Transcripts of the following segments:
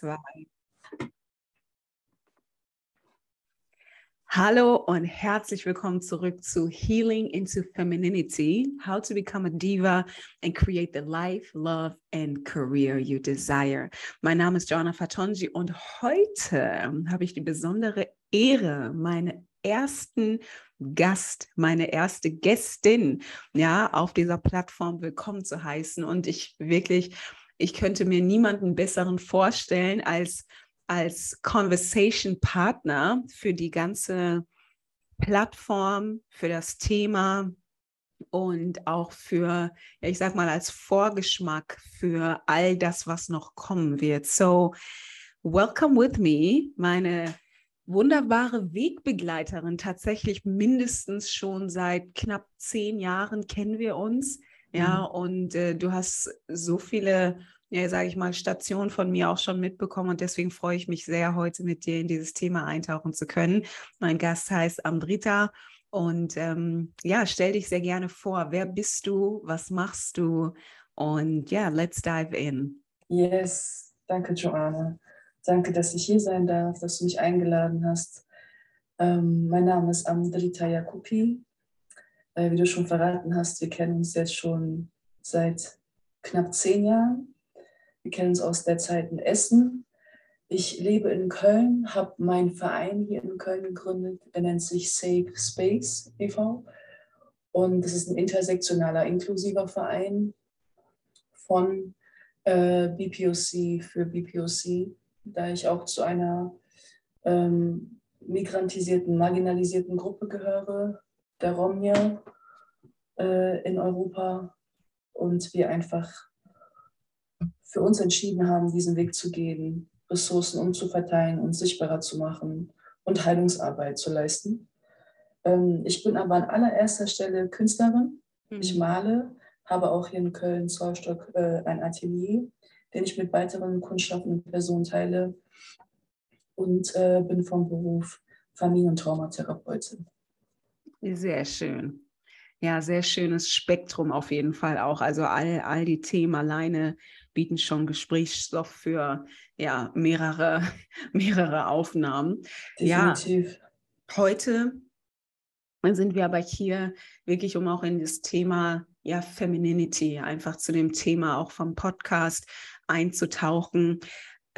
zwei. Hallo und herzlich willkommen zurück zu Healing into Femininity, How to Become a Diva and Create the Life, Love and Career You Desire. Mein Name ist Joanna Fatonji und heute habe ich die besondere Ehre, meine ersten Gast, meine erste Gästin, ja, auf dieser Plattform willkommen zu heißen. Und ich wirklich, ich könnte mir niemanden besseren vorstellen als als Conversation Partner für die ganze Plattform, für das Thema und auch für, ja, ich sag mal, als Vorgeschmack für all das, was noch kommen wird. So, welcome with me, meine wunderbare Wegbegleiterin, tatsächlich mindestens schon seit knapp zehn Jahren kennen wir uns. Ja, mhm. und äh, du hast so viele ja, sage ich mal, Station von mir auch schon mitbekommen und deswegen freue ich mich sehr, heute mit dir in dieses Thema eintauchen zu können. Mein Gast heißt Amrita und ähm, ja, stell dich sehr gerne vor. Wer bist du? Was machst du? Und ja, let's dive in. Yes, danke, Joanna. Danke, dass ich hier sein darf, dass du mich eingeladen hast. Ähm, mein Name ist Amrita Jakupi. Äh, wie du schon verraten hast, wir kennen uns jetzt schon seit knapp zehn Jahren. Wir kennen uns aus der Zeit in Essen. Ich lebe in Köln, habe meinen Verein hier in Köln gegründet. Der nennt sich Safe Space e.V. Und das ist ein intersektionaler, inklusiver Verein von äh, BPOC für BPOC, da ich auch zu einer ähm, migrantisierten, marginalisierten Gruppe gehöre, der Romja äh, in Europa. Und wir einfach für uns entschieden haben, diesen Weg zu gehen, Ressourcen umzuverteilen und sichtbarer zu machen und Heilungsarbeit zu leisten. Ähm, ich bin aber an allererster Stelle Künstlerin. Mhm. Ich male, habe auch hier in Köln, Zollstock, äh, ein Atelier, den ich mit weiteren kunstschaffenden Personen teile und äh, bin vom Beruf Familien- und Traumatherapeutin. Sehr schön. Ja, sehr schönes Spektrum auf jeden Fall auch. Also all, all die Themen alleine bieten schon Gesprächsstoff für ja, mehrere, mehrere Aufnahmen. Definitiv. Ja, heute sind wir aber hier wirklich, um auch in das Thema ja, Femininity, einfach zu dem Thema auch vom Podcast einzutauchen.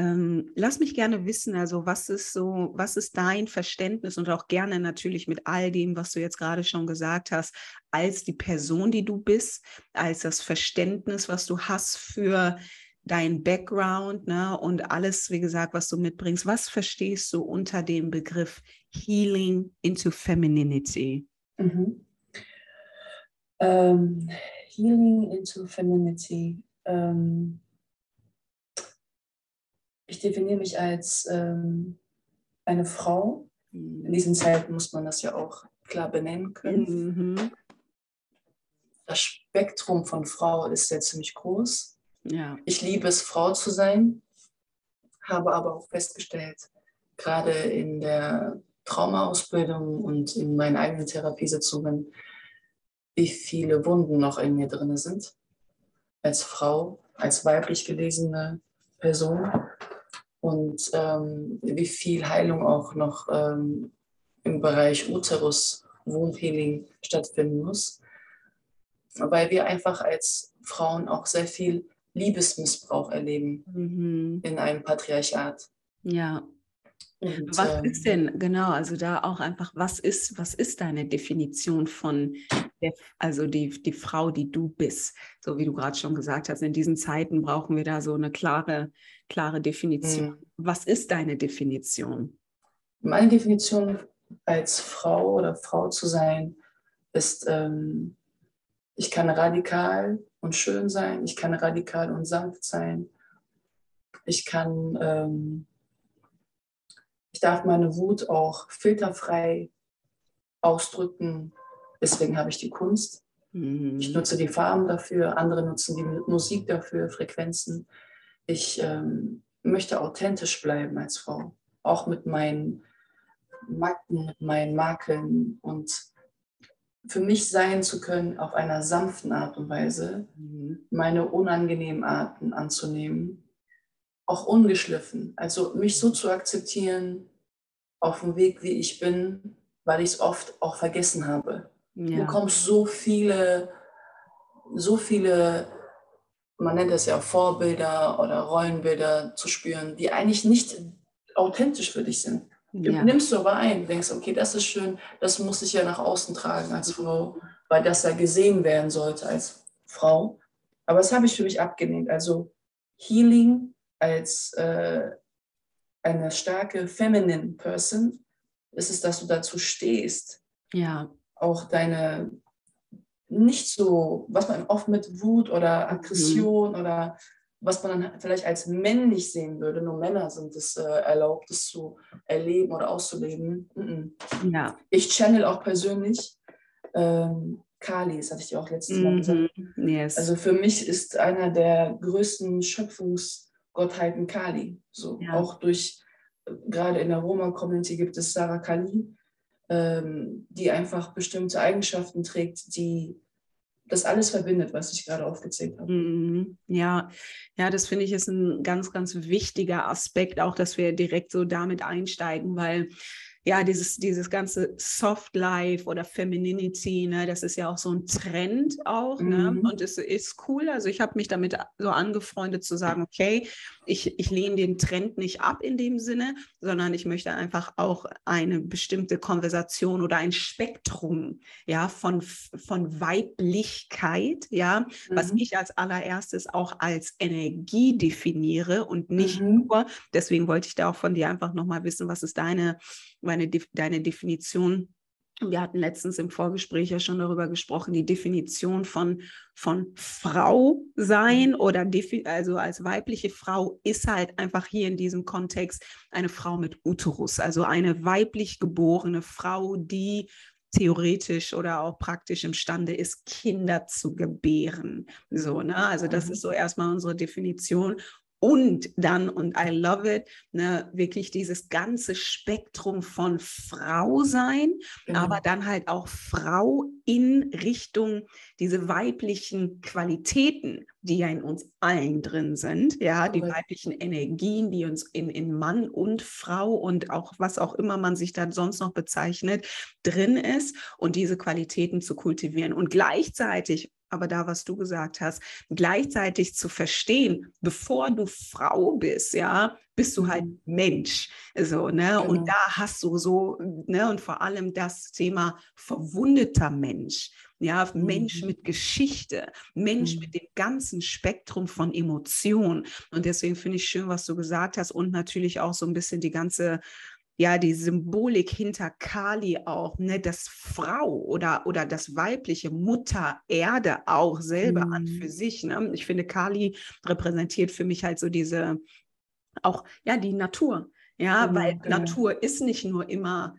Ähm, lass mich gerne wissen, also was ist so, was ist dein Verständnis und auch gerne natürlich mit all dem, was du jetzt gerade schon gesagt hast, als die Person, die du bist, als das Verständnis, was du hast für dein Background ne, und alles, wie gesagt, was du mitbringst. Was verstehst du unter dem Begriff Healing into Femininity? Mhm. Um, ähm, healing into Femininity. Um ähm, ich definiere mich als ähm, eine Frau. In mhm. diesen Zeiten muss man das ja auch klar benennen können. Mhm. Das Spektrum von Frau ist ja ziemlich groß. Ja. Ich liebe es, Frau zu sein, habe aber auch festgestellt, gerade in der Traumaausbildung und in meinen eigenen Therapiesitzungen, wie viele Wunden noch in mir drin sind. Als Frau, als weiblich gelesene Person und ähm, wie viel Heilung auch noch ähm, im Bereich Uterus, Wundhealing stattfinden muss, weil wir einfach als Frauen auch sehr viel Liebesmissbrauch erleben mhm. in einem Patriarchat. Ja, und, was ähm, ist denn, genau, also da auch einfach, was ist, was ist deine Definition von, also die, die Frau, die du bist? So wie du gerade schon gesagt hast, in diesen Zeiten brauchen wir da so eine klare, klare Definition. Mhm. Was ist deine Definition? Meine Definition als Frau oder Frau zu sein, ist, ähm, ich kann radikal und schön sein, ich kann radikal und sanft sein, ich kann ähm, ich darf meine Wut auch filterfrei ausdrücken. Deswegen habe ich die Kunst. Mhm. Ich nutze die Farben dafür, andere nutzen die Musik dafür, Frequenzen. Ich ähm, möchte authentisch bleiben als Frau, auch mit meinen Macken, mit meinen Makeln und für mich sein zu können auf einer sanften Art und Weise, mhm. meine unangenehmen Arten anzunehmen auch ungeschliffen. Also mich so zu akzeptieren auf dem Weg, wie ich bin, weil ich es oft auch vergessen habe. Ja. Du bekommst so viele, so viele, man nennt es ja Vorbilder oder Rollenbilder zu spüren, die eigentlich nicht authentisch für dich sind. Ja. Nimmst du aber ein, denkst, okay, das ist schön, das muss ich ja nach außen tragen als Frau, weil das ja gesehen werden sollte als Frau. Aber das habe ich für mich abgelehnt. Also Healing als äh, eine starke feminine Person ist es, dass du dazu stehst. Ja. Auch deine nicht so, was man oft mit Wut oder Aggression mhm. oder was man dann vielleicht als männlich sehen würde, nur Männer sind es äh, erlaubt, das zu erleben oder auszuleben. Mhm. Ja. Ich channel auch persönlich ähm, Kali, das hatte ich dir auch letztes Mal gesagt. Mhm. Yes. Also für mich ist einer der größten Schöpfungsgottheiten Kali. So ja. auch durch, gerade in der Roma-Community gibt es Sarah Kali, die einfach bestimmte Eigenschaften trägt, die das alles verbindet, was ich gerade aufgezählt habe. Mhm. Ja, ja, das finde ich ist ein ganz, ganz wichtiger Aspekt, auch dass wir direkt so damit einsteigen, weil ja, dieses, dieses ganze Soft Life oder Femininity, ne, das ist ja auch so ein Trend auch, ne? mhm. ne? Und es ist cool. Also ich habe mich damit so angefreundet zu sagen, okay, ich, ich lehne den Trend nicht ab in dem Sinne, sondern ich möchte einfach auch eine bestimmte Konversation oder ein Spektrum, ja, von, von Weiblichkeit, ja, mhm. was ich als allererstes auch als Energie definiere und nicht mhm. nur, deswegen wollte ich da auch von dir einfach nochmal wissen, was ist deine meine, deine Definition wir hatten letztens im Vorgespräch ja schon darüber gesprochen, die Definition von, von Frau sein mhm. oder also als weibliche Frau ist halt einfach hier in diesem Kontext eine Frau mit Uterus, also eine weiblich geborene Frau, die theoretisch oder auch praktisch imstande ist, Kinder zu gebären. So, ne? Also das mhm. ist so erstmal unsere Definition und dann, und I love it, ne, wirklich dieses ganze Spektrum von Frau sein, genau. aber dann halt auch Frau in Richtung diese weiblichen Qualitäten, die ja in uns allen drin sind, ja, die okay. weiblichen Energien, die uns in, in Mann und Frau und auch was auch immer man sich dann sonst noch bezeichnet, drin ist und diese Qualitäten zu kultivieren und gleichzeitig aber da, was du gesagt hast, gleichzeitig zu verstehen, bevor du Frau bist, ja, bist du halt mhm. Mensch. So, ne? Genau. Und da hast du so, ne, und vor allem das Thema verwundeter Mensch. Ja, mhm. Mensch mit Geschichte, Mensch mhm. mit dem ganzen Spektrum von Emotionen. Und deswegen finde ich schön, was du gesagt hast und natürlich auch so ein bisschen die ganze ja, die Symbolik hinter Kali auch, ne, das Frau oder, oder das weibliche Mutter Erde auch selber mhm. an für mhm. sich. Ne? Ich finde, Kali repräsentiert für mich halt so diese, auch, ja, die Natur. Ja, genau, weil genau. Natur ist nicht nur immer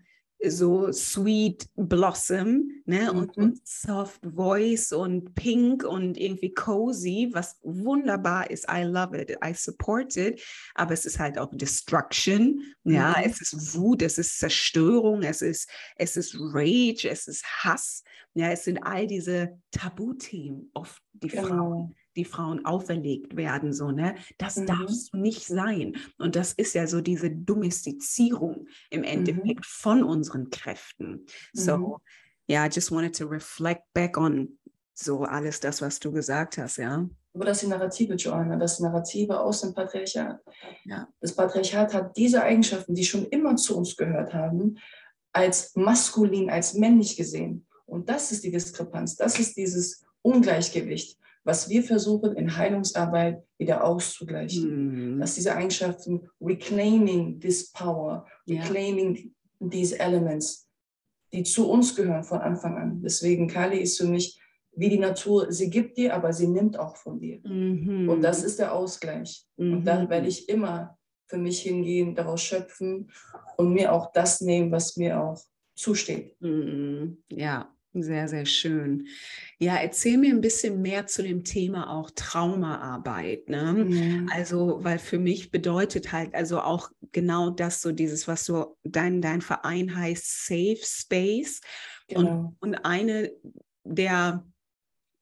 so Sweet Blossom ne? Mhm. Und, und, Soft Voice und Pink und irgendwie cozy, was wunderbar ist. I love it, I support it. Aber es ist halt auch Destruction. Ja, mhm. es ist Wut, es ist Zerstörung, es ist, es ist Rage, es ist Hass. Ja, es sind all diese Tabuthemen oft die genau. Frauen die Frauen auferlegt werden, so, ne? Das mhm. darfst du nicht sein. Und das ist ja so diese Domestizierung im mhm. Endeffekt mhm. von unseren Kräften. So, mhm. yeah, I just wanted to reflect back on so alles das, was du gesagt hast, ja. Aber das sind Narrative, Joanna, das Narrative aus dem Patriarchat. Ja. Das Patriarchat hat diese Eigenschaften, die schon immer zu uns gehört haben, als maskulin, als männlich gesehen. Und das ist die Diskrepanz, das ist dieses Ungleichgewicht was wir versuchen in Heilungsarbeit wieder auszugleichen. Mhm. Dass diese Eigenschaften, reclaiming this power, reclaiming ja. these elements, die zu uns gehören von Anfang an. Deswegen Kali ist für mich wie die Natur, sie gibt dir, aber sie nimmt auch von dir. Mhm. Und das ist der Ausgleich. Mhm. Und da werde ich immer für mich hingehen, daraus schöpfen und mir auch das nehmen, was mir auch zusteht. Mhm. Ja, sehr, sehr schön. Ja, erzähl mir ein bisschen mehr zu dem Thema auch Traumaarbeit. Ne? Ja. Also, weil für mich bedeutet halt also auch genau das, so dieses, was so dein, dein Verein heißt, Safe Space. Genau. Und, und eine der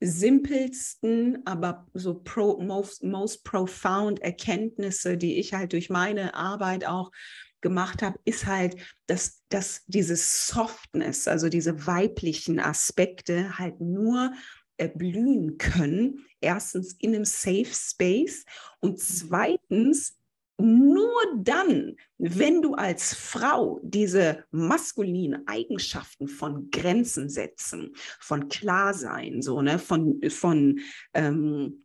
simpelsten, aber so pro, most, most profound Erkenntnisse, die ich halt durch meine Arbeit auch gemacht habe, ist halt, dass, dass diese Softness, also diese weiblichen Aspekte halt nur erblühen können. Erstens in einem Safe Space und zweitens nur dann, wenn du als Frau diese maskulinen Eigenschaften von Grenzen setzen, von Klarsein, so, ne, von, von ähm,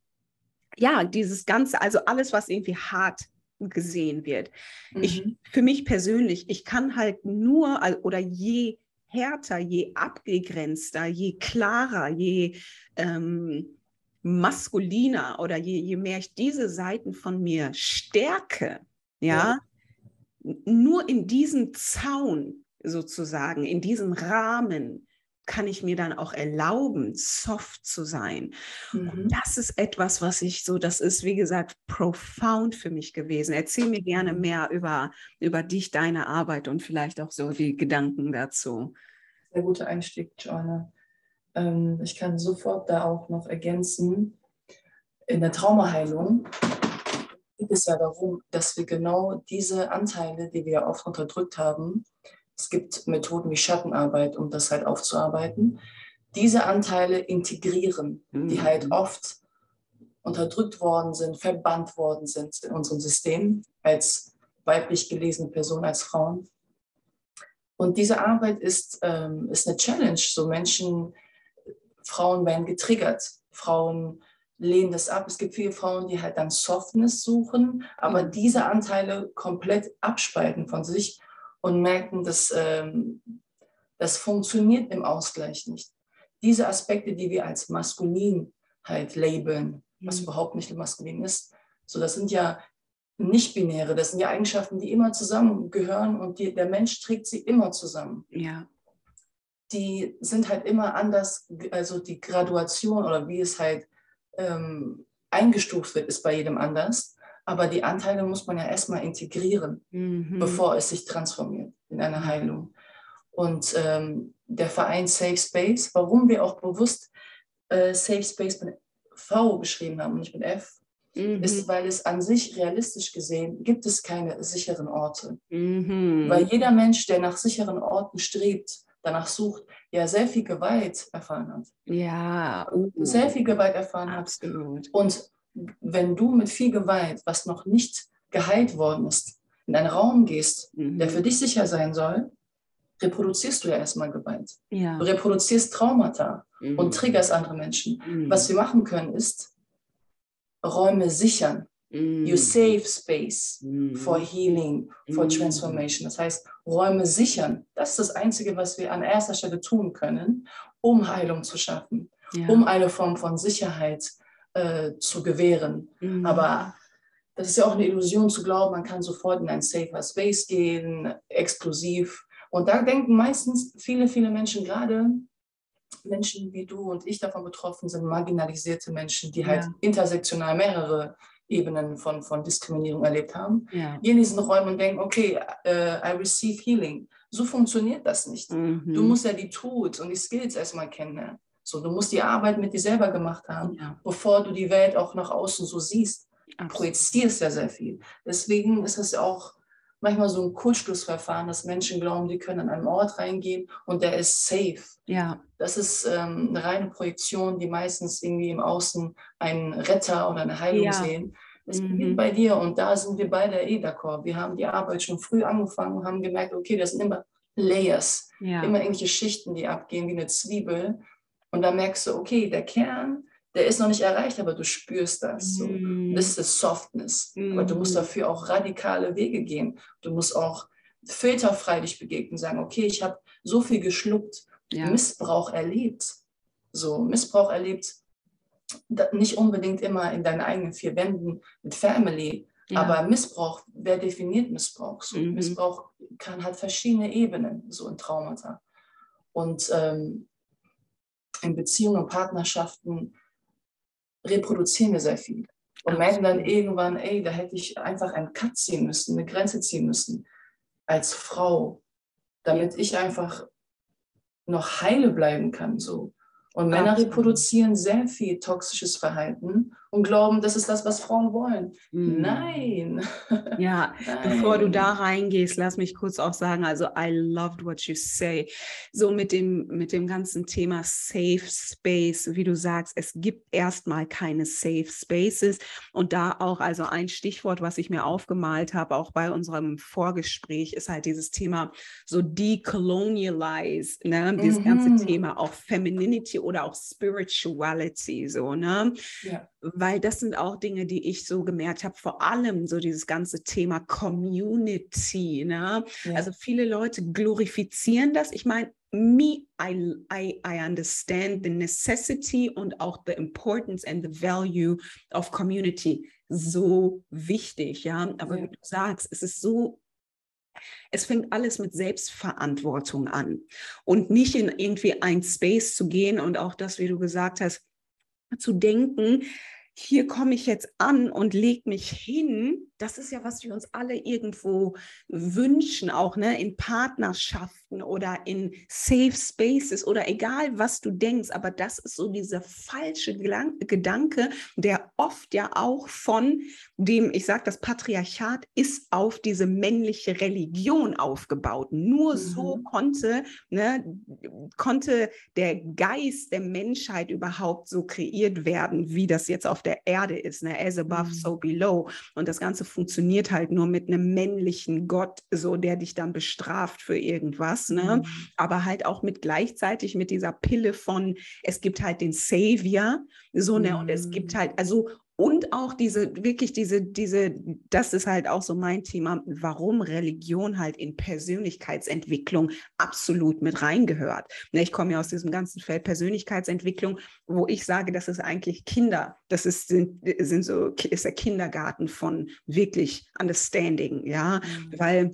ja, dieses Ganze, also alles, was irgendwie hart gesehen wird. Mhm. Ich, für mich persönlich, ich kann halt nur oder je härter, je abgegrenzter, je klarer, je ähm, maskuliner oder je, je mehr ich diese Seiten von mir stärke, ja, ja, nur in diesem Zaun sozusagen, in diesem Rahmen kann ich mir dann auch erlauben, soft zu sein. Mhm. Und das ist etwas, was ich so, das ist, wie gesagt, profound für mich gewesen. Erzähl mir gerne mhm. mehr über, über dich, deine Arbeit und vielleicht auch so die Gedanken dazu. Sehr guter Einstieg, Joanna. Ähm, ich kann sofort da auch noch ergänzen, in der Traumaheilung geht es ja darum, dass wir genau diese Anteile, die wir oft unterdrückt haben, es gibt Methoden wie Schattenarbeit, um das halt aufzuarbeiten, diese Anteile integrieren, mhm. die halt oft unterdrückt worden sind, verbannt worden sind in unserem System als weiblich gelesene Person, als Frauen. Und diese Arbeit ist, ähm, ist eine Challenge. So Menschen Frauen werden getriggert. Frauen lehnen das ab. Es gibt viele Frauen, die halt dann Softness suchen, aber mhm. diese Anteile komplett abspalten von sich und merken, dass ähm, das funktioniert im Ausgleich nicht. Diese Aspekte, die wir als maskulin halt labeln, mhm. was überhaupt nicht maskulin ist, so das sind ja nicht-binäre, das sind ja Eigenschaften, die immer zusammengehören und die, der Mensch trägt sie immer zusammen. Ja die sind halt immer anders, also die Graduation oder wie es halt ähm, eingestuft wird, ist bei jedem anders. Aber die Anteile muss man ja erstmal integrieren, mhm. bevor es sich transformiert in eine Heilung. Und ähm, der Verein Safe Space, warum wir auch bewusst äh, Safe Space mit V geschrieben haben und nicht mit F, mhm. ist, weil es an sich realistisch gesehen gibt es keine sicheren Orte. Mhm. Weil jeder Mensch, der nach sicheren Orten strebt, danach sucht, ja sehr viel Gewalt erfahren hat. Ja, uh, sehr viel Gewalt erfahren absolut. hat. Und wenn du mit viel Gewalt, was noch nicht geheilt worden ist, in einen Raum gehst, mhm. der für dich sicher sein soll, reproduzierst du ja erstmal Gewalt. Ja. Du reproduzierst Traumata mhm. und triggerst andere Menschen. Mhm. Was wir machen können, ist Räume sichern. You mm. save space mm. for healing, for mm. transformation. Das heißt, Räume sichern. Das ist das Einzige, was wir an erster Stelle tun können, um Heilung zu schaffen, ja. um eine Form von Sicherheit äh, zu gewähren. Mhm. Aber das ist ja auch eine Illusion zu glauben, man kann sofort in ein safer Space gehen, exklusiv. Und da denken meistens viele, viele Menschen gerade, Menschen wie du und ich davon betroffen sind, marginalisierte Menschen, die halt intersektional mehrere Ebenen von, von Diskriminierung erlebt haben, ja. gehen in diesen Räumen und denken, okay, uh, I receive healing. So funktioniert das nicht. Mhm. Du musst ja die Tools und die Skills erstmal kennen. So, du musst die Arbeit mit dir selber gemacht haben, ja. bevor du die Welt auch nach außen so siehst. Du projizierst ja sehr viel. Deswegen ist es auch manchmal so ein Kurzschlussverfahren, dass Menschen glauben, die können an einen Ort reingehen und der ist safe. Ja. Das ist ähm, eine reine Projektion, die meistens irgendwie im Außen einen Retter oder eine Heilung ja. sehen. Es mhm. beginnt bei dir und da sind wir beide eh d'accord. Wir haben die Arbeit schon früh angefangen und haben gemerkt, okay, das sind immer Layers, ja. immer irgendwelche Schichten, die abgehen wie eine Zwiebel. Und da merkst du, okay, der Kern der ist noch nicht erreicht, aber du spürst das. So. Mm. Das ist Softness. Mm. Aber du musst mm. dafür auch radikale Wege gehen. Du musst auch filterfrei dich begegnen, sagen, okay, ich habe so viel geschluckt, ja. Missbrauch erlebt. So, Missbrauch erlebt, nicht unbedingt immer in deinen eigenen vier Wänden mit Family, ja. aber Missbrauch, wer definiert Missbrauch? So, mhm. Missbrauch kann, hat verschiedene Ebenen, so in Traumata. Und ähm, in Beziehungen und Partnerschaften reproduzieren wir sehr viel. Und merken dann irgendwann, ey, da hätte ich einfach einen Cut ziehen müssen, eine Grenze ziehen müssen als Frau, damit ich einfach noch heile bleiben kann. So. Und Männer Absolut. reproduzieren sehr viel toxisches Verhalten und glauben, das ist das, was Frauen wollen. Mm. Nein. Ja, Nein. bevor du da reingehst, lass mich kurz auch sagen, also I loved what you say. So mit dem, mit dem ganzen Thema Safe Space, wie du sagst, es gibt erstmal keine Safe Spaces. Und da auch, also ein Stichwort, was ich mir aufgemalt habe, auch bei unserem Vorgespräch, ist halt dieses Thema so decolonialize, ne? dieses mhm. ganze Thema auch Femininity oder auch Spirituality, so, ne? Ja weil das sind auch Dinge, die ich so gemerkt habe, vor allem so dieses ganze Thema Community. Ne? Ja. Also viele Leute glorifizieren das. Ich meine, me, I, I, I understand the necessity und auch the importance and the value of community. So wichtig, ja. Aber ja. wie du sagst, es ist so es fängt alles mit Selbstverantwortung an und nicht in irgendwie ein Space zu gehen und auch das, wie du gesagt hast, zu denken, hier komme ich jetzt an und lege mich hin. Das ist ja, was wir uns alle irgendwo wünschen, auch ne, in Partnerschaften oder in Safe Spaces oder egal, was du denkst. Aber das ist so dieser falsche Gedanke, der oft ja auch von dem, ich sage, das Patriarchat ist auf diese männliche Religion aufgebaut. Nur mhm. so konnte, ne, konnte der Geist der Menschheit überhaupt so kreiert werden, wie das jetzt auf der Erde ist. Ne? As above, mhm. so below. Und das Ganze funktioniert halt nur mit einem männlichen Gott, so der dich dann bestraft für irgendwas, ne? Mhm. Aber halt auch mit gleichzeitig mit dieser Pille von, es gibt halt den Savior, so, ne? Und es gibt mhm. halt, also und auch diese, wirklich diese, diese, das ist halt auch so mein Thema, warum Religion halt in Persönlichkeitsentwicklung absolut mit reingehört. Ne, ich komme ja aus diesem ganzen Feld Persönlichkeitsentwicklung, wo ich sage, das ist eigentlich Kinder, das ist, sind, sind so, ist der Kindergarten von wirklich Understanding, ja, mhm. weil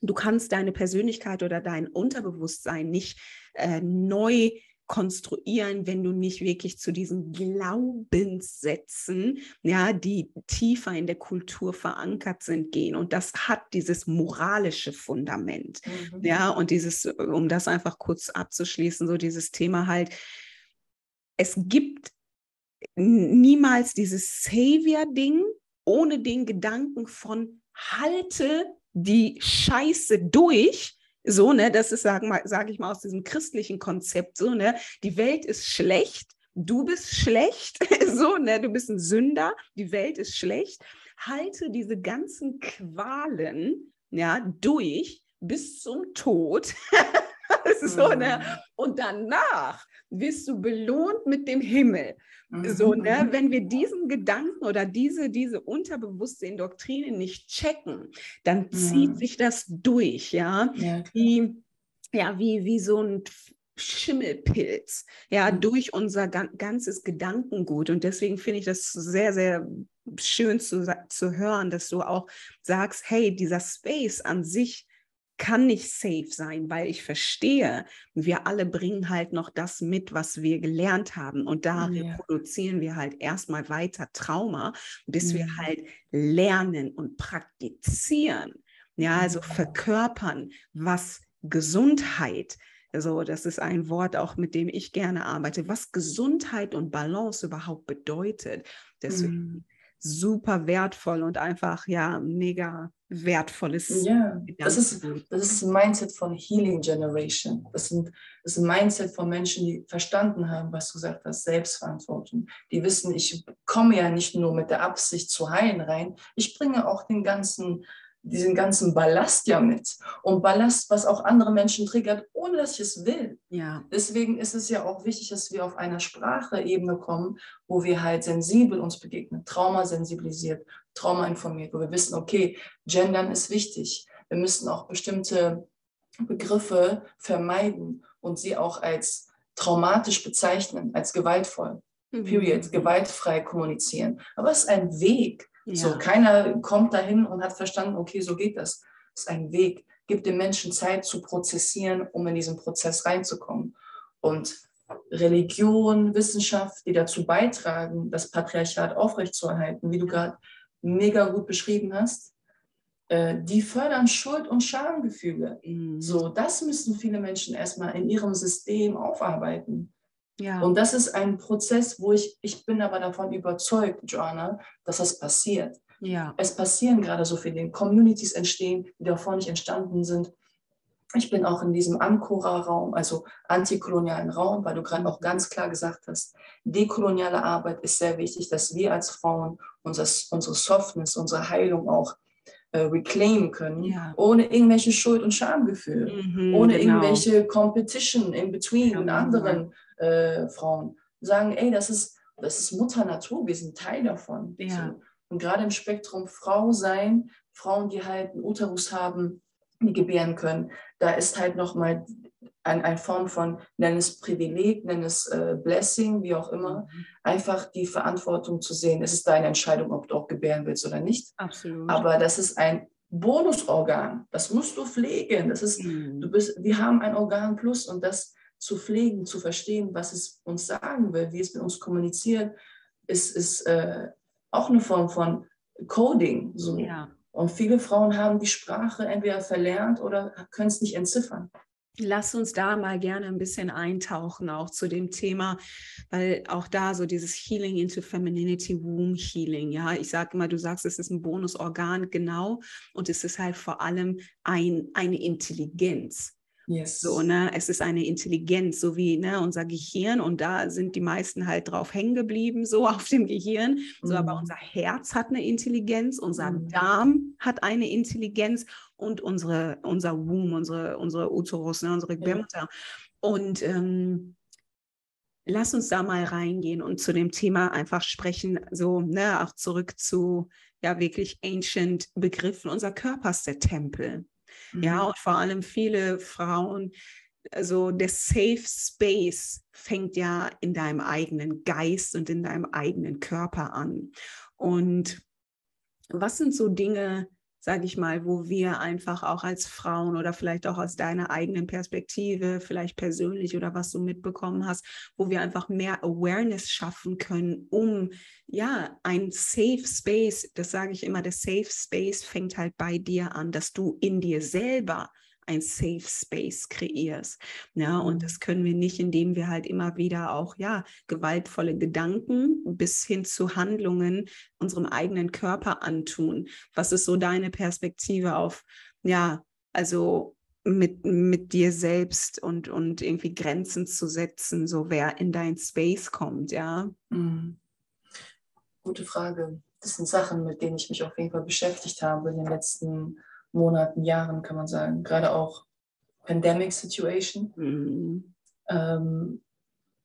du kannst deine Persönlichkeit oder dein Unterbewusstsein nicht äh, neu konstruieren, wenn du nicht wirklich zu diesen Glaubenssätzen, ja, die tiefer in der Kultur verankert sind, gehen. Und das hat dieses moralische Fundament. Mhm. Ja, und dieses, um das einfach kurz abzuschließen, so dieses Thema halt, es gibt niemals dieses Savior-Ding ohne den Gedanken von halte die Scheiße durch, so, ne, das ist, sage ich mal, aus diesem christlichen Konzept, so, ne, die Welt ist schlecht, du bist schlecht, so, ne, du bist ein Sünder, die Welt ist schlecht. Halte diese ganzen Qualen, ja, durch bis zum Tod. so, ne? Mhm. Und danach wirst du belohnt mit dem Himmel. So, mhm, ne, mhm. wenn wir diesen Gedanken oder diese, diese unterbewusste Indoktrine nicht checken, dann zieht mhm. sich das durch, ja, ja wie, ja, wie, wie so ein Schimmelpilz, ja, mhm. durch unser ganzes Gedankengut. Und deswegen finde ich das sehr, sehr schön zu, zu hören, dass du auch sagst, hey, dieser Space an sich kann nicht safe sein, weil ich verstehe, wir alle bringen halt noch das mit, was wir gelernt haben. Und da reproduzieren wir halt erstmal weiter Trauma, bis wir mhm. halt lernen und praktizieren. Ja, also verkörpern, was Gesundheit, also das ist ein Wort auch, mit dem ich gerne arbeite, was Gesundheit und Balance überhaupt bedeutet. Deswegen mm. super wertvoll und einfach ja mega wertvolles. Ja, das ist, das ist ein Mindset von Healing Generation. Das, sind, das ist ein Mindset von Menschen, die verstanden haben, was du gesagt hast, Selbstverantwortung. Die wissen, ich komme ja nicht nur mit der Absicht zu heilen rein, ich bringe auch den ganzen diesen ganzen Ballast ja mit. Und Ballast, was auch andere Menschen triggert, ohne dass ich es will. Ja. Deswegen ist es ja auch wichtig, dass wir auf einer Spracheebene kommen, wo wir halt sensibel uns begegnen, traumasensibilisiert, traumainformiert, wo wir wissen, okay, Gendern ist wichtig. Wir müssen auch bestimmte Begriffe vermeiden und sie auch als traumatisch bezeichnen, als gewaltvoll. Mhm. Period. Gewaltfrei kommunizieren. Aber es ist ein Weg. Ja. So, keiner kommt dahin und hat verstanden, okay, so geht das. Es ist ein Weg. Gib den Menschen Zeit zu prozessieren, um in diesen Prozess reinzukommen. Und Religion, Wissenschaft, die dazu beitragen, das Patriarchat aufrechtzuerhalten, wie du gerade mega gut beschrieben hast, äh, die fördern Schuld- und Schamgefühle. Mhm. So, das müssen viele Menschen erstmal in ihrem System aufarbeiten. Ja. Und das ist ein Prozess, wo ich, ich bin aber davon überzeugt, Joanna, dass das passiert. Ja. Es passieren gerade so viele Communities entstehen, die davor nicht entstanden sind. Ich bin auch in diesem Ankora-Raum, also antikolonialen Raum, weil du gerade auch ganz klar gesagt hast, dekoloniale Arbeit ist sehr wichtig, dass wir als Frauen unser, unsere Softness, unsere Heilung auch äh, reclaimen können, ja. ohne irgendwelche Schuld- und Schamgefühle, mhm, ohne genau. irgendwelche Competition in between ja, mit anderen äh, Frauen. Sagen, ey, das ist, das ist Mutter Natur, wir sind Teil davon. Ja. So. Und gerade im Spektrum Frau sein, Frauen, die halt einen Uterus haben, die gebären können, da ist halt nochmal ein, eine Form von, nenn es Privileg, nenn es äh, Blessing, wie auch immer, mhm. einfach die Verantwortung zu sehen. Es ist deine Entscheidung, ob du auch gebären willst oder nicht. Absolut. Aber das ist ein Bonusorgan. Das musst du pflegen. Das ist, mhm. du bist, wir haben ein Organ plus und das zu pflegen, zu verstehen, was es uns sagen will, wie es mit uns kommuniziert, ist, ist äh, auch eine Form von Coding. So. Ja. Und viele Frauen haben die Sprache entweder verlernt oder können es nicht entziffern. Lass uns da mal gerne ein bisschen eintauchen, auch zu dem Thema, weil auch da so dieses Healing into Femininity, Womb Healing, ja, ich sage immer, du sagst, es ist ein Bonusorgan, genau, und es ist halt vor allem ein, eine Intelligenz. Yes. So, ne? Es ist eine Intelligenz, so wie ne, unser Gehirn, und da sind die meisten halt drauf hängen geblieben, so auf dem Gehirn. So, aber mhm. unser Herz hat eine Intelligenz, unser mm. Darm hat eine Intelligenz und unsere, unser Womb, unsere, unsere Uterus, ne, unsere Gebärmutter. Ja. Und ähm, lass uns da mal reingehen und zu dem Thema einfach sprechen, so, ne, auch zurück zu ja wirklich ancient Begriffen. Unser Körper ist der Tempel. Mhm. Ja, und vor allem viele Frauen, also der Safe Space fängt ja in deinem eigenen Geist und in deinem eigenen Körper an. Und was sind so Dinge, sage ich mal, wo wir einfach auch als Frauen oder vielleicht auch aus deiner eigenen Perspektive, vielleicht persönlich oder was du mitbekommen hast, wo wir einfach mehr Awareness schaffen können, um ja ein Safe Space, das sage ich immer, der Safe Space fängt halt bei dir an, dass du in dir selber ein Safe Space kreierst. Ja, und mhm. das können wir nicht, indem wir halt immer wieder auch, ja, gewaltvolle Gedanken bis hin zu Handlungen unserem eigenen Körper antun. Was ist so deine Perspektive auf, ja, also mit, mit dir selbst und, und irgendwie Grenzen zu setzen, so wer in dein Space kommt, ja? Mhm. Gute Frage. Das sind Sachen, mit denen ich mich auf jeden Fall beschäftigt habe in den letzten Monaten, Jahren, kann man sagen. Gerade auch Pandemic Situation. Mhm. Ähm,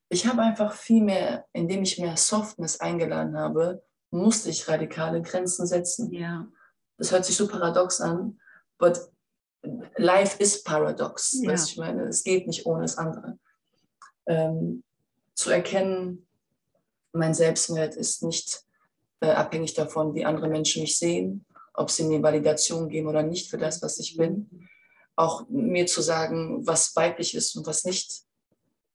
ich habe einfach viel mehr, indem ich mehr Softness eingeladen habe, musste ich radikale Grenzen setzen. Ja. Das hört sich so paradox an, but life is paradox. Ja. Weißt ich meine, es geht nicht ohne das andere. Ähm, zu erkennen, mein Selbstwert ist nicht äh, abhängig davon, wie andere Menschen mich sehen, ob sie mir Validation geben oder nicht für das, was ich bin. Auch mir zu sagen, was weiblich ist und was nicht.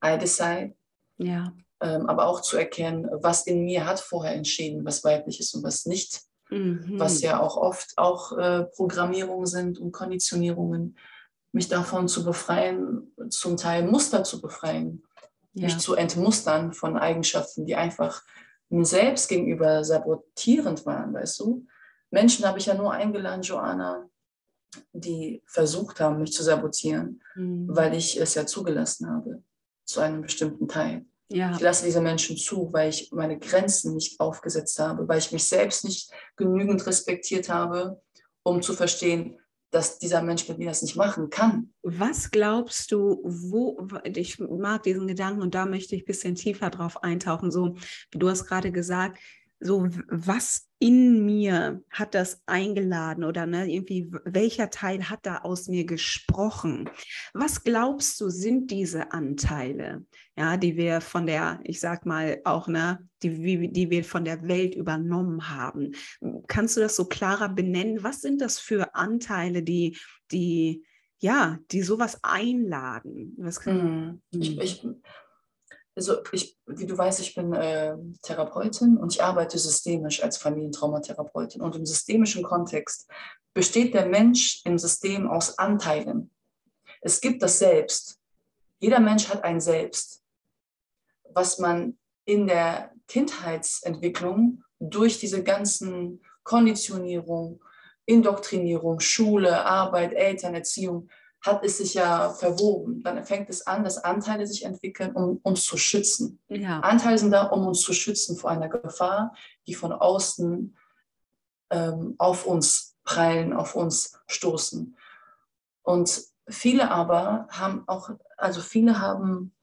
I decide. Ja. Ähm, aber auch zu erkennen, was in mir hat vorher entschieden, was weiblich ist und was nicht. Mhm. Was ja auch oft auch äh, Programmierungen sind und Konditionierungen. Mich davon zu befreien, zum Teil Muster zu befreien. Ja. Mich zu entmustern von Eigenschaften, die einfach mir selbst gegenüber sabotierend waren, weißt du? Menschen habe ich ja nur eingeladen, Joanna, die versucht haben, mich zu sabotieren, mhm. weil ich es ja zugelassen habe, zu einem bestimmten Teil. Ja. Ich lasse diese Menschen zu, weil ich meine Grenzen nicht aufgesetzt habe, weil ich mich selbst nicht genügend respektiert habe, um zu verstehen, dass dieser Mensch mit mir das nicht machen kann. Was glaubst du, wo, ich mag diesen Gedanken und da möchte ich ein bisschen tiefer drauf eintauchen, so, wie du hast gerade gesagt, so was in mir hat das eingeladen oder ne, irgendwie welcher Teil hat da aus mir gesprochen? Was glaubst du sind diese Anteile, ja, die wir von der, ich sag mal auch ne, die, die wir von der Welt übernommen haben? Kannst du das so klarer benennen? Was sind das für Anteile, die die ja, die sowas einladen? Was kann, hm. ich, ich, also ich, wie du weißt, ich bin äh, Therapeutin und ich arbeite systemisch als Familientraumatherapeutin. Und im systemischen Kontext besteht der Mensch im System aus Anteilen. Es gibt das Selbst. Jeder Mensch hat ein Selbst. was man in der Kindheitsentwicklung durch diese ganzen Konditionierung, Indoktrinierung, Schule, Arbeit, Eltern, Erziehung, hat es sich ja verwoben. Dann fängt es an, dass Anteile sich entwickeln, um uns zu schützen. Ja. Anteile sind da, um uns zu schützen vor einer Gefahr, die von außen ähm, auf uns prallen, auf uns stoßen. Und viele aber haben auch, also viele haben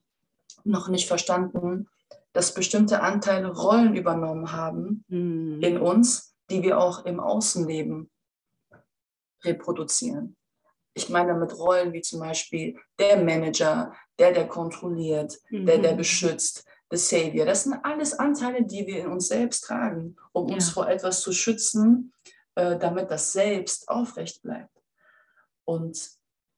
noch nicht verstanden, dass bestimmte Anteile Rollen übernommen haben mhm. in uns, die wir auch im Außenleben reproduzieren. Ich meine damit Rollen wie zum Beispiel der Manager, der, der kontrolliert, mhm. der, der mhm. beschützt, der Savior. Das sind alles Anteile, die wir in uns selbst tragen, um ja. uns vor etwas zu schützen, äh, damit das Selbst aufrecht bleibt. Und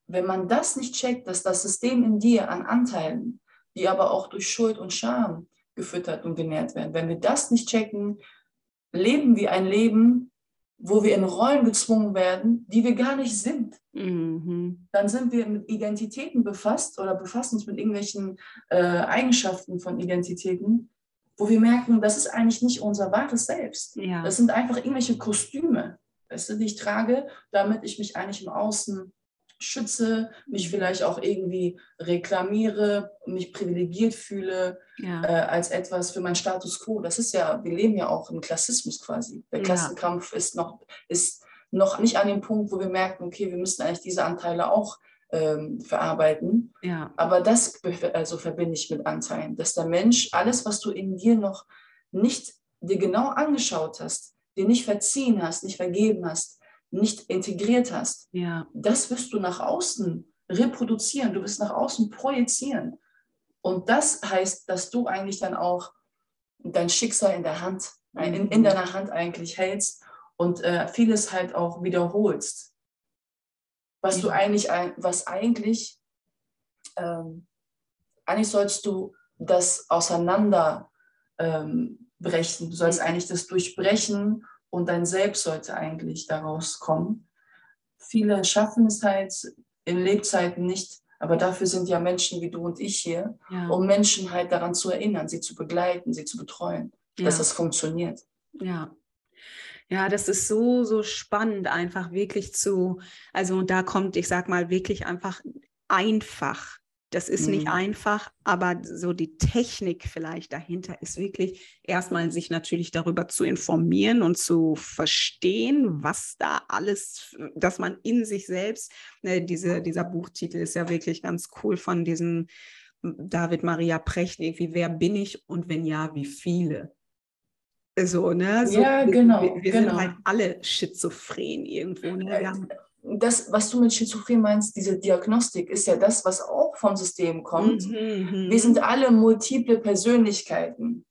wenn man das nicht checkt, dass das System in dir an Anteilen, die aber auch durch Schuld und Scham gefüttert und genährt werden, wenn wir das nicht checken, leben wir ein Leben, wo wir in Rollen gezwungen werden, die wir gar nicht sind. Mhm. Dann sind wir mit Identitäten befasst oder befassen uns mit irgendwelchen äh, Eigenschaften von Identitäten, wo wir merken, das ist eigentlich nicht unser wahres Selbst. Ja. Das sind einfach irgendwelche Kostüme, weißt du, die ich trage, damit ich mich eigentlich im Außen schütze, mich vielleicht auch irgendwie reklamiere, mich privilegiert fühle ja. äh, als etwas für meinen Status quo. Das ist ja, wir leben ja auch im Klassismus quasi. Der Klassenkampf ja. ist, noch, ist noch nicht an dem Punkt, wo wir merken, okay, wir müssen eigentlich diese Anteile auch ähm, verarbeiten. Ja. Aber das also verbinde ich mit Anteilen, dass der Mensch alles, was du in dir noch nicht dir genau angeschaut hast, dir nicht verziehen hast, nicht vergeben hast, nicht integriert hast, ja. das wirst du nach außen reproduzieren, du wirst nach außen projizieren. Und das heißt, dass du eigentlich dann auch dein Schicksal in der Hand, in, in deiner Hand eigentlich hältst und äh, vieles halt auch wiederholst. Was du eigentlich, was eigentlich, ähm, eigentlich sollst du das auseinanderbrechen. Ähm, du sollst eigentlich das durchbrechen und dein Selbst sollte eigentlich daraus kommen. Viele schaffen es halt in Lebzeiten nicht, aber dafür sind ja Menschen wie du und ich hier, ja. um Menschen halt daran zu erinnern, sie zu begleiten, sie zu betreuen, ja. dass das funktioniert. Ja. Ja, das ist so, so spannend, einfach wirklich zu, also da kommt, ich sag mal, wirklich einfach einfach das ist mhm. nicht einfach, aber so die Technik vielleicht dahinter ist wirklich erstmal sich natürlich darüber zu informieren und zu verstehen, was da alles, dass man in sich selbst, ne, diese, dieser Buchtitel ist ja wirklich ganz cool von diesem David Maria Precht, wie wer bin ich und wenn ja, wie viele? So, ne? So, ja, genau. Wir, wir genau. sind halt alle schizophren irgendwo. Ne? Wir haben das, was du mit Schizophrenie meinst, diese Diagnostik, ist ja das, was auch vom System kommt. Mhm, mhm, Wir sind alle multiple Persönlichkeiten.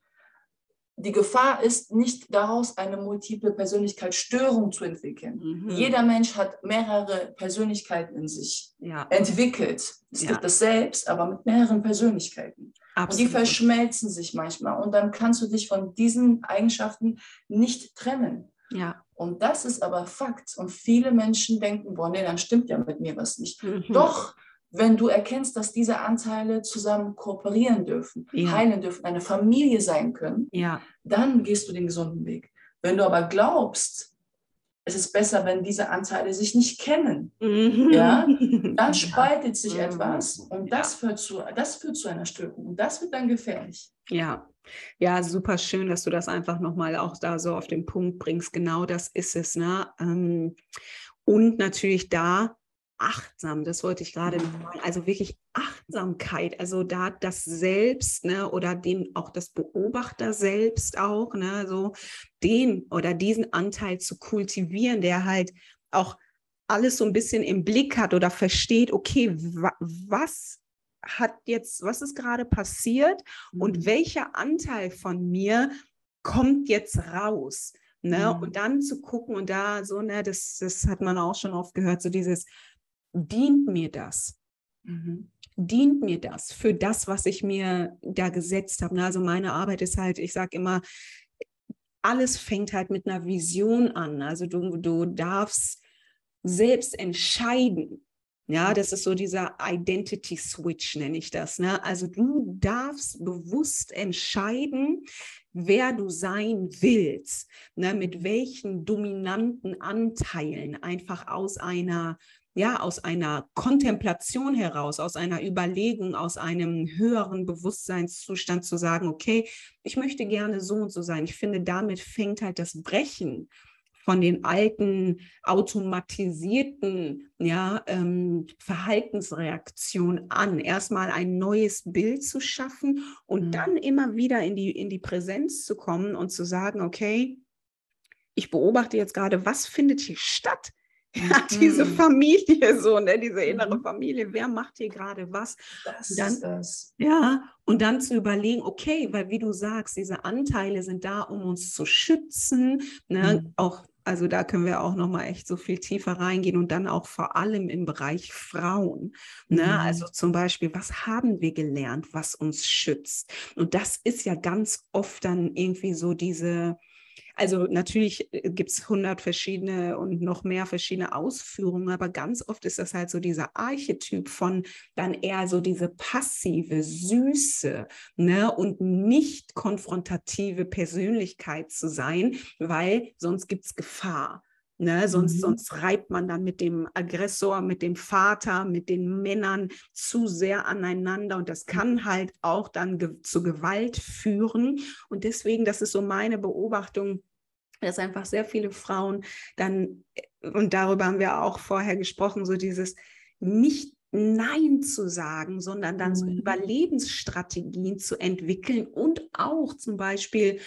Die Gefahr ist nicht daraus, eine multiple Persönlichkeitsstörung zu entwickeln. Mhm. Jeder Mensch hat mehrere Persönlichkeiten in sich ja. entwickelt. Es ja. gibt das selbst, aber mit mehreren Persönlichkeiten. Absolut. Und die verschmelzen sich manchmal. Und dann kannst du dich von diesen Eigenschaften nicht trennen. Ja. Und das ist aber Fakt. Und viele Menschen denken, boah, nee, dann stimmt ja mit mir was nicht. Mhm. Doch, wenn du erkennst, dass diese Anteile zusammen kooperieren dürfen, ja. heilen dürfen, eine Familie sein können, ja. dann gehst du den gesunden Weg. Wenn du aber glaubst, es ist besser, wenn diese Anteile sich nicht kennen, mhm. ja, dann spaltet sich mhm. etwas und das, führt zu, das führt zu einer Störung und das wird dann gefährlich. Ja, ja, super schön, dass du das einfach nochmal auch da so auf den Punkt bringst. Genau das ist es. Ne? Ähm, und natürlich da achtsam, das wollte ich gerade noch sagen, also wirklich Achtsamkeit, also da das Selbst, ne, oder den auch das Beobachter selbst auch, ne, so den oder diesen Anteil zu kultivieren, der halt auch alles so ein bisschen im Blick hat oder versteht, okay, wa was hat jetzt, was ist gerade passiert mhm. und welcher Anteil von mir kommt jetzt raus? Ne? Mhm. Und dann zu gucken und da so, ne, das, das hat man auch schon oft gehört, so dieses, dient mir das? Mhm. Dient mir das für das, was ich mir da gesetzt habe? Also meine Arbeit ist halt, ich sage immer, alles fängt halt mit einer Vision an. Also du, du darfst selbst entscheiden, Ja, das ist so dieser Identity Switch, nenne ich das. Ne? Also du darfst bewusst entscheiden, wer du sein willst, ne? mit welchen dominanten Anteilen, einfach aus einer ja, aus einer Kontemplation heraus, aus einer Überlegung, aus einem höheren Bewusstseinszustand zu sagen, okay, ich möchte gerne so und so sein. Ich finde, damit fängt halt das Brechen von den alten automatisierten ja, ähm, Verhaltensreaktionen an. Erstmal ein neues Bild zu schaffen und mhm. dann immer wieder in die, in die Präsenz zu kommen und zu sagen, okay, ich beobachte jetzt gerade, was findet hier statt? Ja, diese mhm. Familie, so, ne, diese innere mhm. Familie, wer macht hier gerade was? Das dann, ist das. Ja, und dann zu überlegen, okay, weil wie du sagst, diese Anteile sind da, um uns zu schützen, ne, mhm. auch also da können wir auch noch mal echt so viel tiefer reingehen und dann auch vor allem im Bereich Frauen. Ne? Mhm. Also zum Beispiel, was haben wir gelernt, was uns schützt? Und das ist ja ganz oft dann irgendwie so diese also natürlich äh, gibt es hundert verschiedene und noch mehr verschiedene Ausführungen, aber ganz oft ist das halt so dieser Archetyp von dann eher so diese passive, süße ne, und nicht konfrontative Persönlichkeit zu sein, weil sonst gibt es Gefahr. Ne, sonst, mhm. sonst reibt man dann mit dem Aggressor, mit dem Vater, mit den Männern zu sehr aneinander und das kann halt auch dann ge zu Gewalt führen. Und deswegen, das ist so meine Beobachtung, dass einfach sehr viele Frauen dann, äh, und darüber haben wir auch vorher gesprochen, so dieses nicht Nein zu sagen, sondern dann mhm. so Überlebensstrategien zu entwickeln und auch zum Beispiel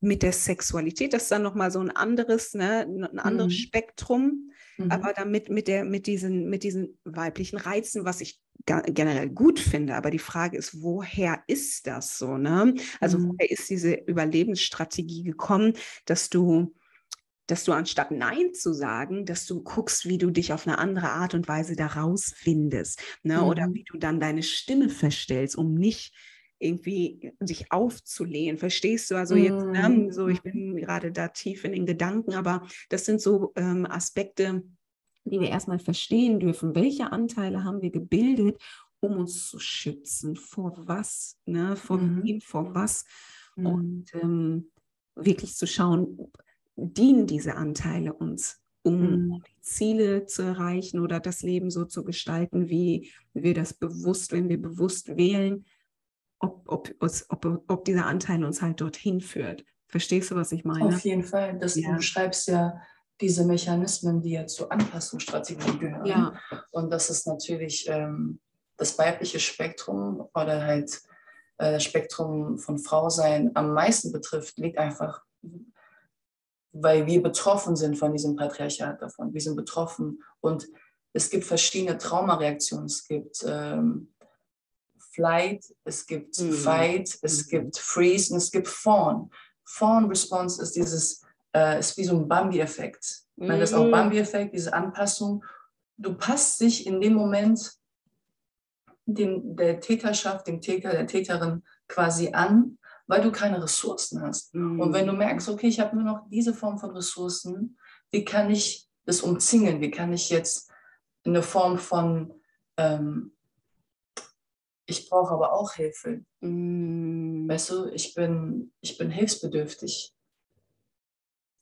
mit der Sexualität, das ist dann nochmal so ein anderes, ne, ein anderes mhm. Spektrum, mhm. aber damit mit der, mit diesen, mit diesen weiblichen Reizen, was ich generell gut finde, aber die Frage ist, woher ist das so, ne? Also mhm. woher ist diese Überlebensstrategie gekommen, dass du dass du anstatt Nein zu sagen, dass du guckst, wie du dich auf eine andere Art und Weise da rausfindest, ne? Mhm. oder wie du dann deine Stimme verstellst, um nicht irgendwie sich aufzulehnen. Verstehst du? Also jetzt, ne, so ich bin gerade da tief in den Gedanken, aber das sind so ähm, Aspekte, die wir erstmal verstehen dürfen. Welche Anteile haben wir gebildet, um uns zu schützen? Vor was? Ne? Vor mhm. wem? Vor was? Mhm. Und ähm, wirklich zu schauen, dienen diese Anteile uns, um mhm. die Ziele zu erreichen oder das Leben so zu gestalten, wie wir das bewusst, wenn wir bewusst wählen, ob, ob, ob, ob dieser Anteil uns halt dorthin führt. Verstehst du, was ich meine? Auf jeden Fall. Das, ja. Du schreibst ja diese Mechanismen, die ja zur Anpassungsstrategie gehören. Ja. Und das ist natürlich ähm, das weibliche Spektrum oder halt äh, das Spektrum von Frau sein am meisten betrifft, liegt einfach, weil wir betroffen sind von diesem Patriarchat davon. Wir sind betroffen und es gibt verschiedene Traumareaktionen. Es gibt ähm, Flight, es gibt mhm. Fight, es mhm. gibt Freeze und es gibt Fawn. Fawn Response ist dieses äh, ist wie so ein Bambi-Effekt. Mhm. Man das auch Bambi-Effekt, diese Anpassung. Du passt dich in dem Moment dem, der Täterschaft, dem Täter, der Täterin quasi an, weil du keine Ressourcen hast. Mhm. Und wenn du merkst, okay, ich habe nur noch diese Form von Ressourcen, wie kann ich das umzingeln? Wie kann ich jetzt eine Form von, ähm, ich brauche aber auch Hilfe. Mhm. Weißt du, ich bin, ich bin hilfsbedürftig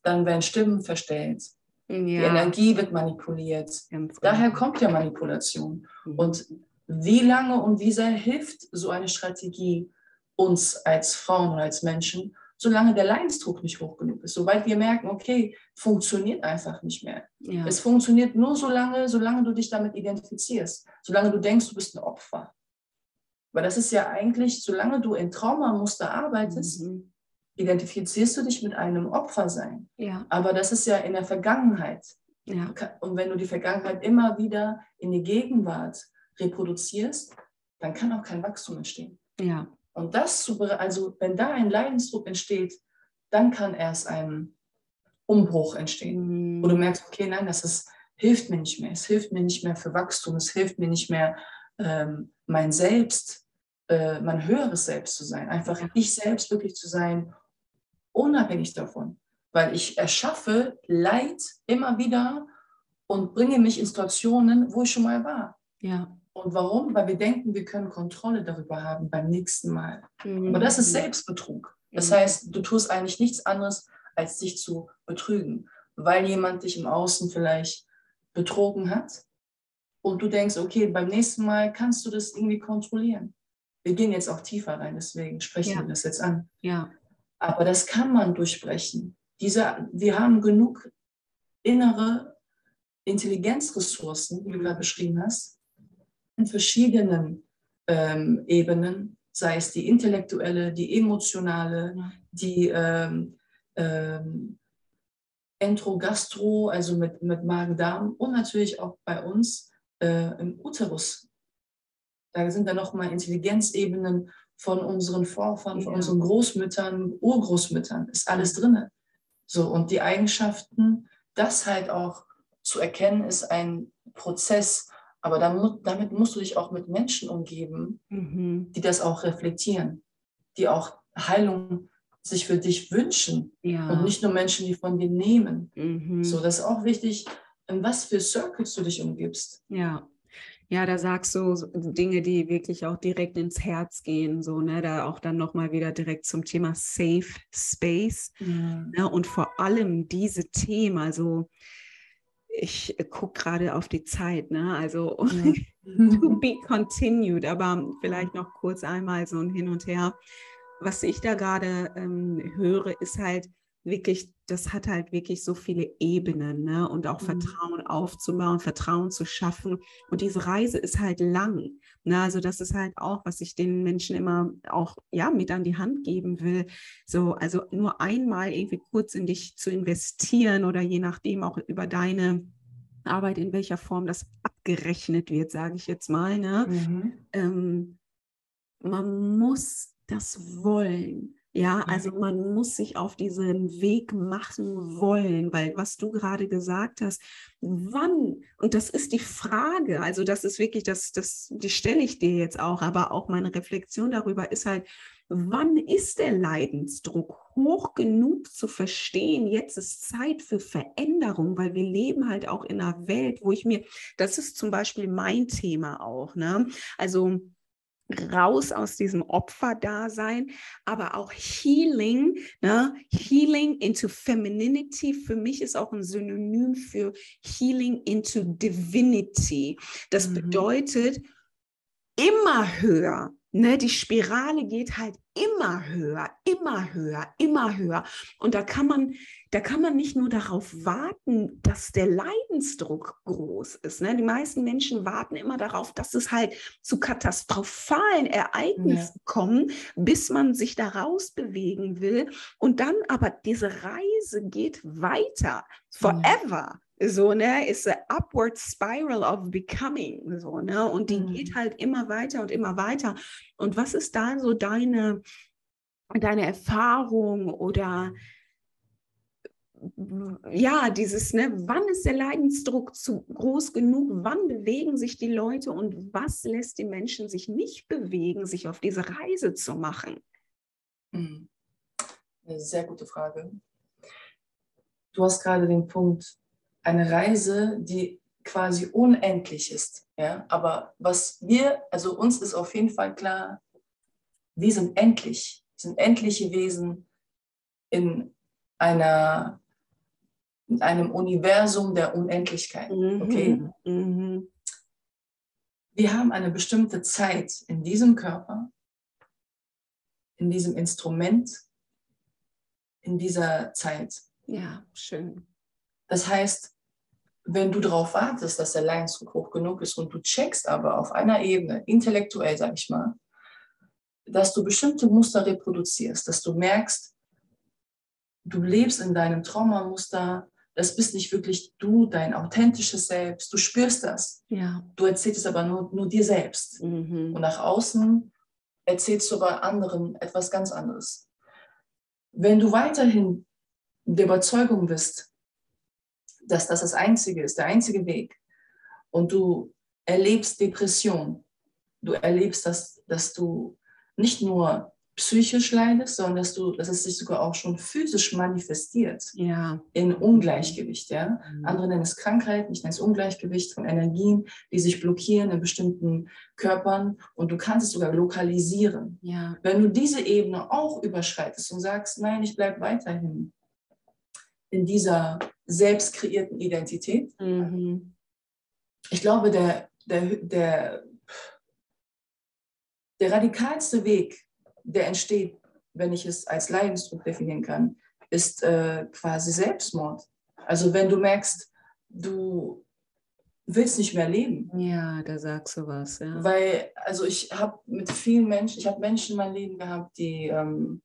dann werden Stimmen verstellt. Ja. Die Energie wird manipuliert. Ganz Daher genau. kommt ja Manipulation. Mhm. Und wie lange und wie sehr hilft so eine Strategie uns als Frauen und als Menschen, solange der Leidensdruck nicht hoch genug ist. Sobald wir merken, okay, funktioniert einfach nicht mehr. Ja. Es funktioniert nur so lange, solange du dich damit identifizierst, solange du denkst, du bist ein Opfer. Weil das ist ja eigentlich, solange du in Traumamuster arbeitest, mhm identifizierst du dich mit einem Opfersein. Ja. Aber das ist ja in der Vergangenheit. Ja. Und wenn du die Vergangenheit immer wieder in die Gegenwart reproduzierst, dann kann auch kein Wachstum entstehen. Ja. Und das, zu, also wenn da ein Leidensdruck entsteht, dann kann erst ein Umbruch entstehen, mhm. wo du merkst, okay, nein, das ist, hilft mir nicht mehr. Es hilft mir nicht mehr für Wachstum. Es hilft mir nicht mehr, ähm, mein Selbst, äh, mein höheres Selbst zu sein. Einfach ich selbst wirklich zu sein unabhängig davon, weil ich erschaffe Leid immer wieder und bringe mich in Situationen, wo ich schon mal war. Ja. Und warum? Weil wir denken, wir können Kontrolle darüber haben beim nächsten Mal. Mhm. Aber das ist Selbstbetrug. Das mhm. heißt, du tust eigentlich nichts anderes, als dich zu betrügen, weil jemand dich im Außen vielleicht betrogen hat und du denkst, okay, beim nächsten Mal kannst du das irgendwie kontrollieren. Wir gehen jetzt auch tiefer rein, deswegen sprechen ja. wir das jetzt an. Ja. Aber das kann man durchbrechen. Diese, wir haben genug innere Intelligenzressourcen, wie du gerade beschrieben hast, in verschiedenen ähm, Ebenen, sei es die intellektuelle, die emotionale, ja. die ähm, ähm, Entrogastro, also mit, mit Magen-Darm und natürlich auch bei uns äh, im Uterus. Da sind dann nochmal Intelligenzebenen von unseren Vorfahren, von ja. unseren Großmüttern, Urgroßmüttern, ist alles drin. So, und die Eigenschaften, das halt auch zu erkennen, ist ein Prozess. Aber damit, damit musst du dich auch mit Menschen umgeben, mhm. die das auch reflektieren, die auch Heilung sich für dich wünschen ja. und nicht nur Menschen, die von dir nehmen. Mhm. So, das ist auch wichtig, in was für Circles du dich umgibst. Ja. Ja, da sagst du Dinge, die wirklich auch direkt ins Herz gehen, so, ne, da auch dann nochmal wieder direkt zum Thema Safe Space. Ja. Ne, und vor allem diese Themen, also ich gucke gerade auf die Zeit, ne? Also ja. to be continued, aber vielleicht noch kurz einmal so ein Hin und Her was ich da gerade ähm, höre, ist halt wirklich, das hat halt wirklich so viele Ebenen ne? und auch mhm. Vertrauen aufzubauen, Vertrauen zu schaffen. Und diese Reise ist halt lang. Ne? Also das ist halt auch, was ich den Menschen immer auch ja mit an die Hand geben will. So, also nur einmal irgendwie kurz in dich zu investieren oder je nachdem auch über deine Arbeit, in welcher Form das abgerechnet wird, sage ich jetzt mal. Ne? Mhm. Ähm, man muss das Wollen. Ja, also man muss sich auf diesen Weg machen wollen, weil was du gerade gesagt hast, wann, und das ist die Frage, also das ist wirklich, das, das, die stelle ich dir jetzt auch, aber auch meine Reflexion darüber ist halt, wann ist der Leidensdruck hoch genug zu verstehen, jetzt ist Zeit für Veränderung, weil wir leben halt auch in einer Welt, wo ich mir, das ist zum Beispiel mein Thema auch, ne? Also raus aus diesem Opferdasein, aber auch Healing, ne? Healing into Femininity für mich ist auch ein Synonym für Healing into Divinity. Das mhm. bedeutet immer höher. Ne? Die Spirale geht halt immer höher, immer höher, immer höher. Und da kann man da kann man nicht nur darauf warten, dass der Leidensdruck groß ist. Ne? Die meisten Menschen warten immer darauf, dass es halt zu katastrophalen Ereignissen ja. kommt, bis man sich daraus bewegen will. Und dann aber diese Reise geht weiter, forever. So, ne, ist a upward spiral of becoming, so, ne, und die mhm. geht halt immer weiter und immer weiter. Und was ist da so deine, deine Erfahrung oder ja, dieses, ne, wann ist der Leidensdruck zu groß genug? Wann bewegen sich die Leute und was lässt die Menschen sich nicht bewegen, sich auf diese Reise zu machen? Hm. Eine sehr gute Frage. Du hast gerade den Punkt, eine Reise, die quasi unendlich ist. Ja? Aber was wir, also uns ist auf jeden Fall klar, wir sind endlich, sind endliche Wesen in einer in einem Universum der Unendlichkeit. Mhm. Okay? Mhm. Wir haben eine bestimmte Zeit in diesem Körper, in diesem Instrument, in dieser Zeit. Ja, schön. Das heißt, wenn du darauf wartest, dass der Leidensdruck hoch genug ist und du checkst aber auf einer Ebene, intellektuell, sag ich mal, dass du bestimmte Muster reproduzierst, dass du merkst, du lebst in deinem Traumamuster, das bist nicht wirklich du, dein authentisches Selbst. Du spürst das. Ja. Du erzählst es aber nur, nur dir selbst. Mhm. Und nach außen erzählst du aber anderen etwas ganz anderes. Wenn du weiterhin der Überzeugung bist, dass das das Einzige ist, der einzige Weg, und du erlebst Depression, du erlebst, dass, dass du nicht nur psychisch leidest, sondern dass du, dass es sich sogar auch schon physisch manifestiert Ja. in Ungleichgewicht. Ja? Mhm. Andere nennen es Krankheiten, ich nenne es Ungleichgewicht von Energien, die sich blockieren in bestimmten Körpern und du kannst es sogar lokalisieren. Ja. Wenn du diese Ebene auch überschreitest und sagst, nein, ich bleibe weiterhin in dieser selbst kreierten Identität, Mhm. ich glaube, der, der, der, der radikalste Weg, der entsteht, wenn ich es als Leidensdruck definieren kann, ist äh, quasi Selbstmord. Also wenn du merkst, du willst nicht mehr leben. Ja, da sagst du was, ja. Weil, also ich habe mit vielen Menschen, ich habe Menschen in meinem Leben gehabt, die ähm,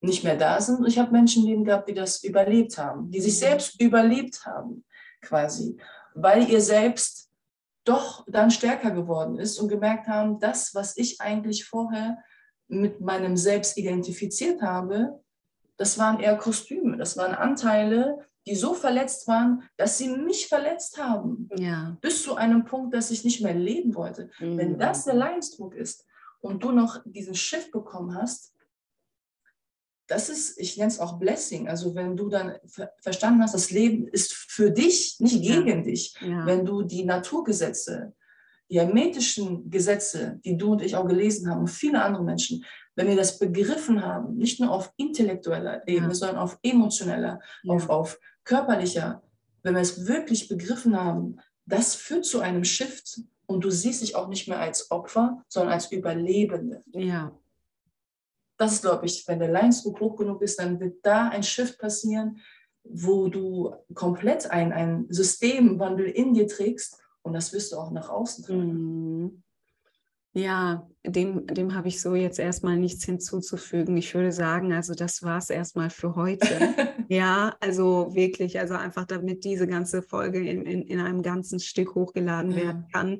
nicht mehr da sind. Und ich habe Menschen im Leben gehabt, die das überlebt haben, die sich Mhm. selbst überlebt haben, quasi. Weil ihr selbst doch dann stärker geworden ist und gemerkt haben, das, was ich eigentlich vorher mit meinem Selbst identifiziert habe, das waren eher Kostüme, das waren Anteile, die so verletzt waren, dass sie mich verletzt haben ja. bis zu einem Punkt, dass ich nicht mehr leben wollte. Wenn Mhm. das der Leidensdruck ist und du noch diesen Shift bekommen hast, das ist, ich nenne es auch Blessing. Also wenn du dann ver verstanden hast, das Leben ist für dich, nicht Ja. gegen dich. Ja. Wenn du die Naturgesetze, die hermetischen Gesetze, die du und ich auch gelesen haben und viele andere Menschen, wenn wir das begriffen haben, nicht nur auf intellektueller Ebene, Ja. sondern auf emotioneller, ja. auf, auf körperlicher, wenn wir es wirklich begriffen haben, das führt zu einem Shift und du siehst dich auch nicht mehr als Opfer, sondern als Überlebende. ja. Das ist, glaube ich, wenn der Leidensdruck hoch genug ist, dann wird da ein Shift passieren, wo du komplett ein, ein Systemwandel in dir trägst und das wirst du auch nach außen tragen. Mhm. Ja, dem, dem habe ich so jetzt erstmal nichts hinzuzufügen. Ich würde sagen, also das war es erstmal für heute. Ja, also wirklich, also einfach damit diese ganze Folge in, in, in einem ganzen Stück hochgeladen Ja. werden kann.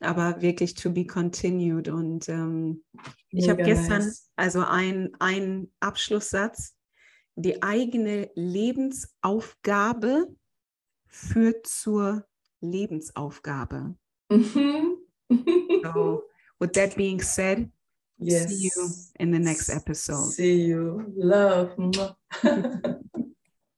Aber wirklich to be continued. Und ähm, ich habe gestern also ein, ein Abschlusssatz. Die eigene Lebensaufgabe führt zur Lebensaufgabe. Mhm. So, with that being said, yes. see you in the next episode. See you. Love.